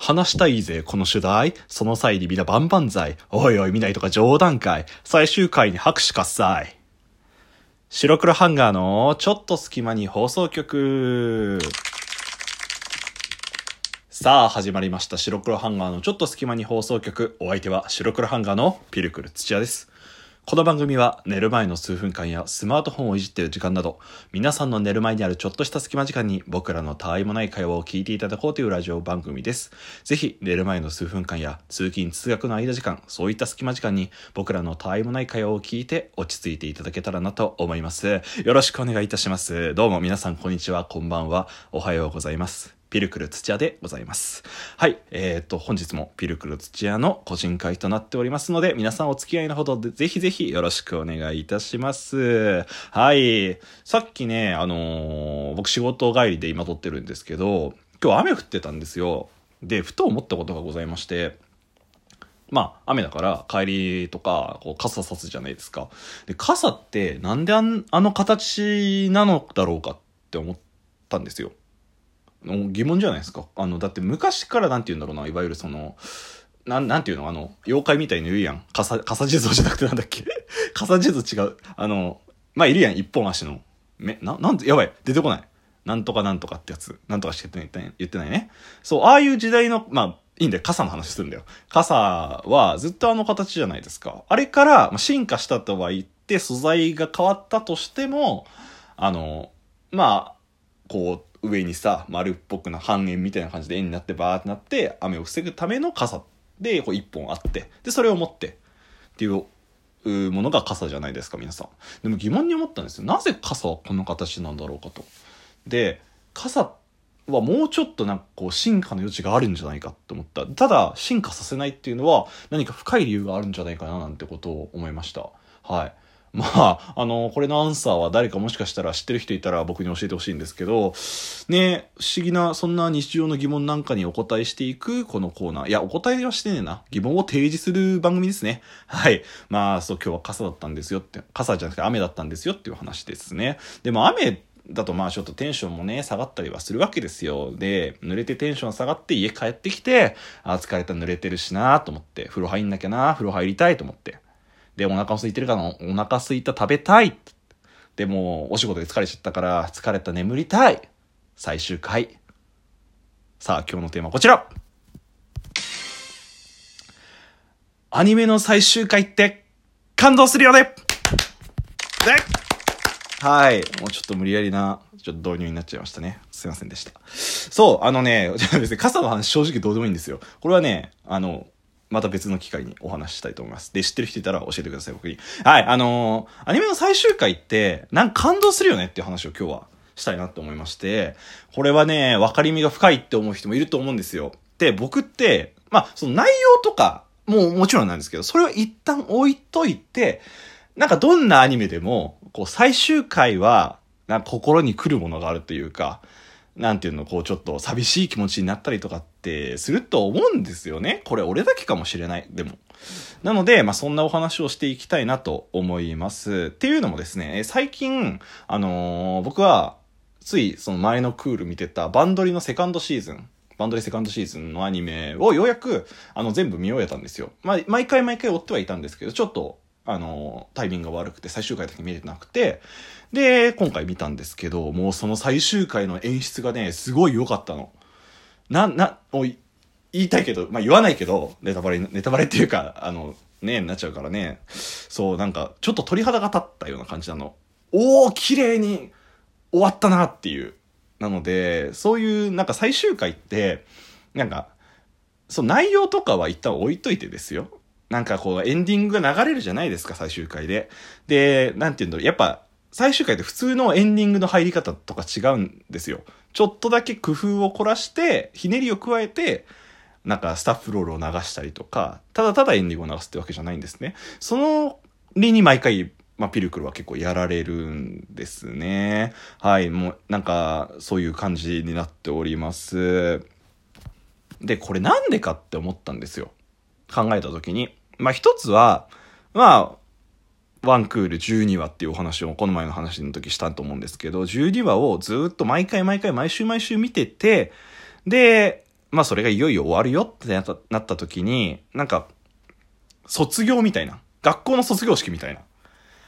話したいぜ、この主題。その際に皆万々歳。おいおい見ないとか冗談かい。最終回に拍手喝采。白黒ハンガーのちょっと隙間に放送局。さあ始まりました白黒ハンガーのちょっと隙間に放送局。お相手は白黒ハンガーのピルクル土屋です。この番組は寝る前の数分間やスマートフォンをいじっている時間など、皆さんの寝る前にあるちょっとした隙間時間に僕らのたわいもない会話を聞いていただこうというラジオ番組です。ぜひ寝る前の数分間や通勤通学の間時間、そういった隙間時間に僕らのたわいもない会話を聞いて落ち着いていただけたらなと思います。よろしくお願いいたします。どうも皆さんこんにちは、こんばんは、おはようございます。ピルクル土屋でございます。はい。えっ、と、本日もピルクル土屋の個人会となっておりますので、皆さんお付き合いのほどぜひぜひよろしくお願いいたします。はい。さっきね、あのー僕仕事帰りで今撮ってるんですけど、今日雨降ってたんですよ。で、ふと思ったことがございまして、まあ、雨だから帰りとか、こう傘さすじゃないですか。で、傘ってなんであの形なのだろうかって思ったんですよ。もう疑問じゃないですか。あの、だって昔からなんて言うんだろうな、いわゆるその、なん、なんていうのあの、妖怪みたいに言うやん。傘、傘地蔵じゃなくてなんだっけ 傘地蔵違う。あの、まあ、いるやん、一本足の。め、な、なんて、やばい、出てこない。なんとかなんとかってやつ。なんとかしか言ってない、言ってないね。そう、ああいう時代の、まあ、いいんだよ。傘の話するんだよ。傘はずっとあの形じゃないですか。あれから、まあ、進化したとは言って、素材が変わったとしても、あの、まあ、こう、上にさ、丸っぽくな半円みたいな感じで円になってバーってなって、雨を防ぐための傘で、こう一本あって、で、それを持って、っていうものが傘じゃないですか、皆さん。でも疑問に思ったんですよ。なぜ傘はこの形なんだろうかと。で、傘はもうちょっとなんかこう進化の余地があるんじゃないかって思った。ただ、進化させないっていうのは何か深い理由があるんじゃないかななんてことを思いました。はい。まあ、あの、これのアンサーは誰かもしかしたら知ってる人いたら僕に教えてほしいんですけど、ね、不思議な、そんな日常の疑問なんかにお答えしていくこのコーナー。いや、お答えはしてねえな。疑問を提示する番組ですね。はい。まあ、そう、今日は傘だったんですよって、傘じゃなくて雨だったんですよっていう話ですね。でも雨だとまあちょっとテンションもね、下がったりはするわけですよ。で、濡れてテンション下がって家帰ってきて、あ疲れた濡れてるしなと思って、風呂入んなきゃな風呂入りたいと思って。で、お腹空いてるからお腹空いた食べたい。でも、お仕事で疲れちゃったから、疲れた眠りたい。最終回。さあ、今日のテーマはこちらアニメの最終回って感動するよねはい。もうちょっと無理やりな、ちょっと導入になっちゃいましたね。すいませんでした。そう、あのね、別に傘の話正直どうでもいいんですよ。これはね、あの、また別の機会にお話ししたいと思います。で、知ってる人いたら教えてください、僕に。はい、あのーアニメの最終回って、なんか感動するよねっていう話を今日はしたいなって思いまして、これはね、分かりみが深いって思う人もいると思うんですよ。で、僕って、まあ、その内容とか、もうもちろんなんですけど、それは一旦置いといて、なんかどんなアニメでも、こう最終回は、なんか心に来るものがあるというか、なんていうの、こうちょっと寂しい気持ちになったりとかっってすると思うんですよね。これ俺だけかもしれない。でも。なので、まあそんなお話をしていきたいなと思います。っていうのもですね、最近、あのー僕は、ついその前のクール見てたバンドリのセカンドシーズン、バンドリセカンドシーズンのアニメをようやく、あの、全部見終えたんですよ。まあ、毎回毎回追ってはいたんですけど、ちょっと、あの、タイミングが悪くて最終回だけ見れてなくて、で、今回見たんですけど、もうその最終回の演出がね、すごい良かったの。な、な、もうい言いたいけど、まあ言わないけど、ネタバレ、ネタバレっていうか、あの、ね、なっちゃうからね。そう、なんか、ちょっと鳥肌が立ったような感じなの。おー、綺麗に終わったなっていう。なので、そういう、なんか最終回って、なんか、そう、内容とかは一旦置いといてですよ。なんかこう、エンディングが流れるじゃないですか、最終回で。で、なんていうんだろう、やっぱ、最終回って普通のエンディングの入り方とか違うんですよ。ちょっとだけ工夫を凝らして、ひねりを加えて、なんかスタッフロールを流したりとか、ただただエンディングを流すってわけじゃないんですね。その理に毎回、まあ、ピルクルは結構やられるんですね。はい、もうなんかそういう感じになっております。で、これなんでかって思ったんですよ。考えた時に。まあ一つは、まあ、ワンクール12話っていうお話をこの前の話の時したと思うんですけど、12話をずっと毎回毎回毎週毎週見てて、で、まあそれがいよいよ終わるよってなったなった時に、なんか、卒業みたいな。学校の卒業式みたいな。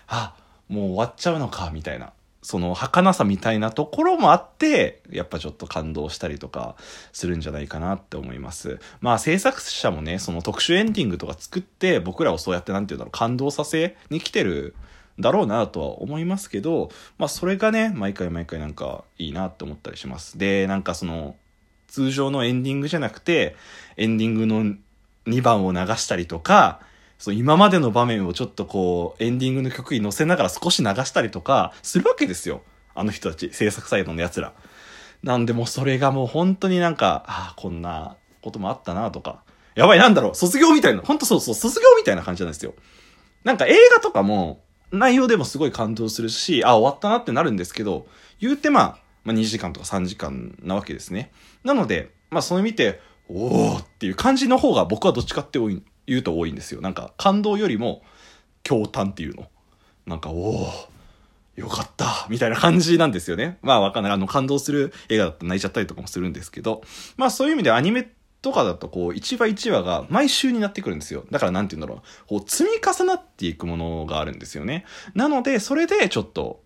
あ、もう終わっちゃうのか、みたいな。その儚さみたいなところもあって、やっぱちょっと感動したりとかするんじゃないかなって思います。まあ制作者もね、その特殊エンディングとか作って僕らをそうやってなんていうんだろう、感動させに来てるだろうなとは思いますけど、まあそれがね、毎回毎回なんかいいなって思ったりします。で、なんかその、通常のエンディングじゃなくて、エンディングの2番を流したりとか、そう今までの場面をちょっとこう、エンディングの曲に乗せながら少し流したりとか、するわけですよ。あの人たち、制作サイドの奴ら。なんでもうそれがもう本当になんか、ああ、こんなこともあったなとか。やばい、なんだろう、卒業みたいな、本当そうそう、卒業みたいな感じなんですよ。なんか映画とかも、内容でもすごい感動するし、あ、終わったなってなるんですけど、言うてまあ、まあ2時間とか3時間なわけですね。なので、まあそれ見て、おーっていう感じの方が僕はどっちかって多い言うと多いんですよ。なんか感動よりも驚嘆っていうの。なんか、おーよかったみたいな感じなんですよね。まあわかんない。あの感動する映画だと泣いちゃったりとかもするんですけど、まあそういう意味でアニメとかだとこう1話1話が毎週になってくるんですよ。だからなんて言うんだろう。こう積み重なっていくものがあるんですよね。なのでそれでちょっと、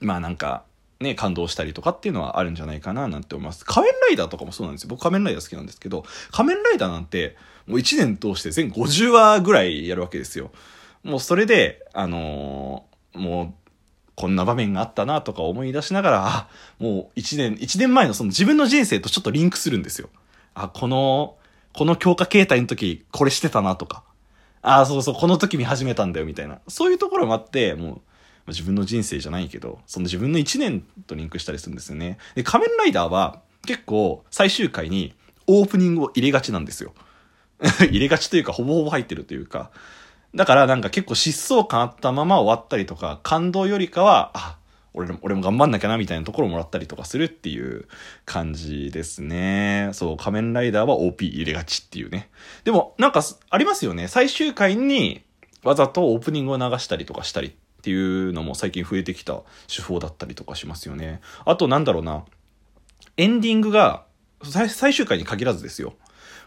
まあなんか、ね、感動したりとかっていうのはあるんじゃないかななんて思います。仮面ライダーとかもそうなんですよ。僕仮面ライダー好きなんですけど、仮面ライダーなんてもう1年通して全50話ぐらいやるわけですよ。もうそれで、あのーもう、こんな場面があったなとか思い出しながら、あ、もう1年、1年前のその自分の人生とちょっとリンクするんですよ。あ、この、この強化形態の時これしてたなとか。あ、そうそう、この時見始めたんだよみたいな。そういうところもあって、もう、自分の人生じゃないけど、その自分の1年とリンクしたりするんですよね。で、仮面ライダーは結構最終回にオープニングを入れがちなんですよ。入れがちというか、ほぼほぼ入ってるというか。だからなんか結構疾走感あったまま終わったりとか、感動よりかは、あ、俺も俺も頑張んなきゃなみたいなところをもらったりとかするっていう感じですね。そう、仮面ライダーは OP 入れがちっていうね。でもなんかありますよね。最終回にわざとオープニングを流したりとかしたりっていうのも最近増えてきた手法だったりとかしますよね。あとなんだろうな。エンディングが、最終回に限らずですよ。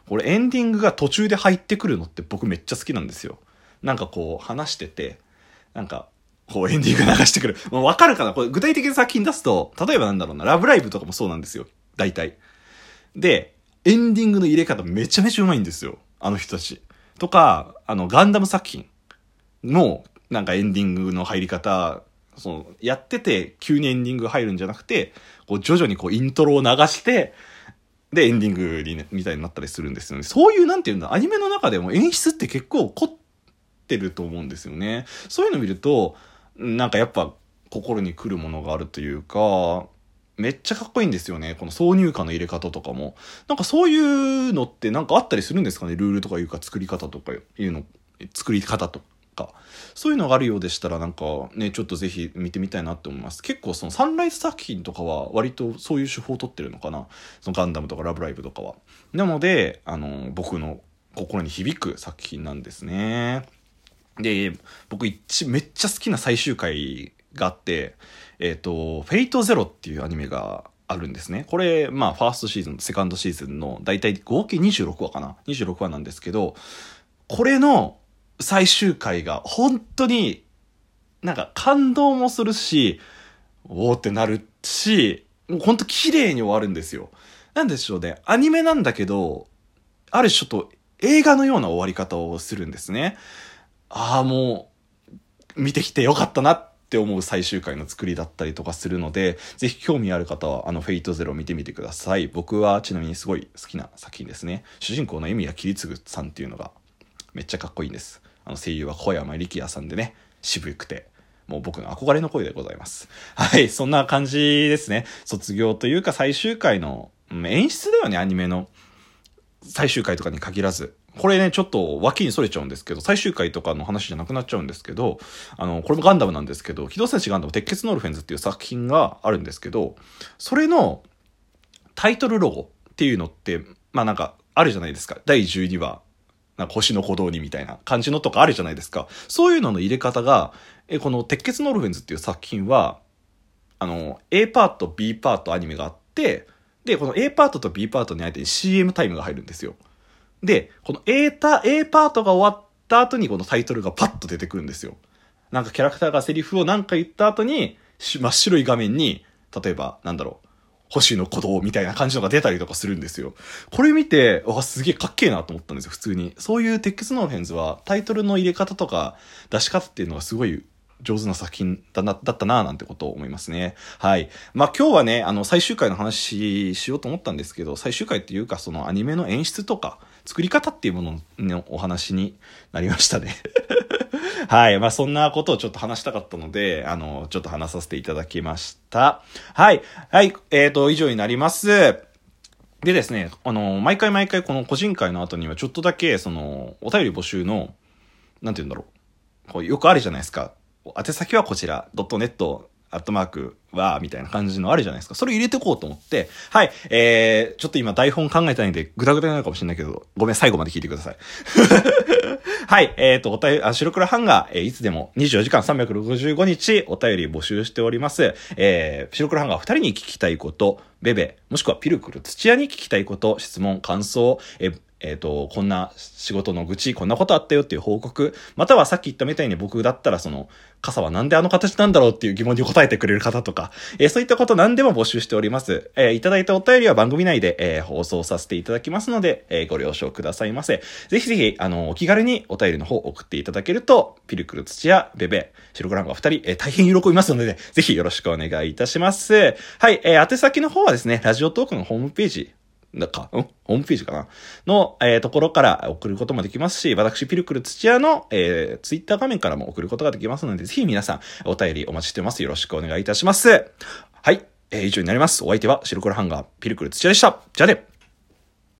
これエンディングが途中で入ってくるのって僕めっちゃ好きなんですよ。なんかこう話してて、なんかこうエンディング流してくる。もうわかるかな？これ具体的な作品出すと、例えばなんだろうな、ラブライブとかもそうなんですよ。大体。で、エンディングの入れ方めちゃめちゃうまいんですよ。あの人たち。とか、あの、ガンダム作品の、なんかエンディングの入り方、その、やってて急にエンディング入るんじゃなくて、こう徐々にこうイントロを流して、で、エンディングに、ね、みたいになったりするんですよね。そういう、なんていうんだ、アニメの中でも演出って結構凝ってると思うんですよね。そういうの見ると、なんかやっぱ心に来るものがあるというか、めっちゃかっこいいんですよね。この挿入歌の入れ方とかも。なんかそういうのってなんかあったりするんですかね？ルールとかいうか作り方とかいうの、作り方とか。そういうのがあるようでしたらなんかね、ちょっとぜひ見てみたいなって思います。結構そのサンライズ作品とかは割とそういう手法を取ってるのかなそのガンダムとかラブライブとかは。なので、あの、僕の心に響く作品なんですね。で、僕一、めっちゃ好きな最終回があって、えっ、と、フェイトゼロっていうアニメがあるんですね。これ、まあ、ファーストシーズン、セカンドシーズンの、だいたい合計26話かな ?26 話なんですけど、これの最終回が本当になんか感動もするし、おーってなるし、もう本当綺麗に終わるんですよ。なんでしょうね。アニメなんだけど、ある種ちょっと映画のような終わり方をするんですね。ああ、もう、見てきてよかったなって思う最終回の作りだったりとかするので、ぜひ興味ある方は、あの、フェイトゼロを見てみてください。僕はちなみにすごい好きな作品ですね。主人公のエミヤキリツグさんっていうのが、めっちゃかっこいいんです。あの、声優は小山力也さんでね、渋くて、もう僕の憧れの声でございます。はい、そんな感じですね。卒業というか最終回の、演出だよね、アニメの。最終回とかに限らず。これね、ちょっと脇に逸れちゃうんですけど、最終回とかの話じゃなくなっちゃうんですけど、あの、これもガンダムなんですけど、機動戦士ガンダム鉄血のオルフェンズっていう作品があるんですけど、それのタイトルロゴっていうのって、まあなんかあるじゃないですか。第12話、なんか星の鼓動にみたいな感じのとかあるじゃないですか。そういうのの入れ方が、え、この鉄血のオルフェンズっていう作品は、あの、A パート、B パートアニメがあって、で、この A パートと B パートに間に CM タイムが入るんですよ。で、この A タ、A パートが終わった後にこのタイトルがパッと出てくるんですよ。なんかキャラクターがセリフを何か言った後に、真っ白い画面に、例えば、なんだろう、星の鼓動みたいな感じのが出たりとかするんですよ。これ見て、わ、すげえかっけえなと思ったんですよ、普通に。そういう鉄血のオーフェンズは、タイトルの入れ方とか、出し方っていうのがすごい上手な作品だな、だったなぁなんてことを思いますね。はい。まあ今日はね、あの最終回の話しようと思ったんですけど、最終回っていうかそのアニメの演出とか、作り方っていうもののお話になりましたね。はい。まあ、そんなことをちょっと話したかったので、あの、ちょっと話させていただきました。はい。はい。えっ、ー、と、以上になります。でですね、あの、毎回毎回この個人会の後にはちょっとだけ、その、お便り募集の、なんて言うんだろう。こうよくあるじゃないですか。宛先はこちら、ドットネット、アットマークは、みたいな感じのあるじゃないですか。それ入れてこうと思って、はい、えー、ちょっと今台本考えたいんで、ぐだぐだになるかもしれないけど、ごめん、最後まで聞いてください。はい、えっ、ー、と、おたあ、白黒ハンガー、えー、いつでも24時間365日お便り募集しております。えー、白黒ハンガー2人に聞きたいこと、ベベ、もしくはピルクル土屋に聞きたいこと、質問、感想、えー、えっ、ー、と、こんな仕事の愚痴、こんなことあったよっていう報告、またはさっき言ったみたいに僕だったらその、傘はなんであの形なんだろうっていう疑問に答えてくれる方とか、えー、そういったこと何でも募集しております。えー、いただいたお便りは番組内で、えー、放送させていただきますので、えー、ご了承くださいませ。ぜひぜひ、あの、お気軽にお便りの方送っていただけると、ピルクル土やベベ、シロクランガ二人、えー、大変喜びますので、ね、ぜひよろしくお願いいたします。はい、えー、宛先の方はですね、ラジオトークのホームページ、だか、うん？ホームページかな？の、えー、ところから送ることもできますし、私、ピルクル土屋の、えー、ツイッター画面からも送ることができますので、ぜひ皆さん、お便りお待ちしてます。よろしくお願いいたします。はい。えー、以上になります。お相手は、白黒ハンガー、ピルクル土屋でした。じゃあね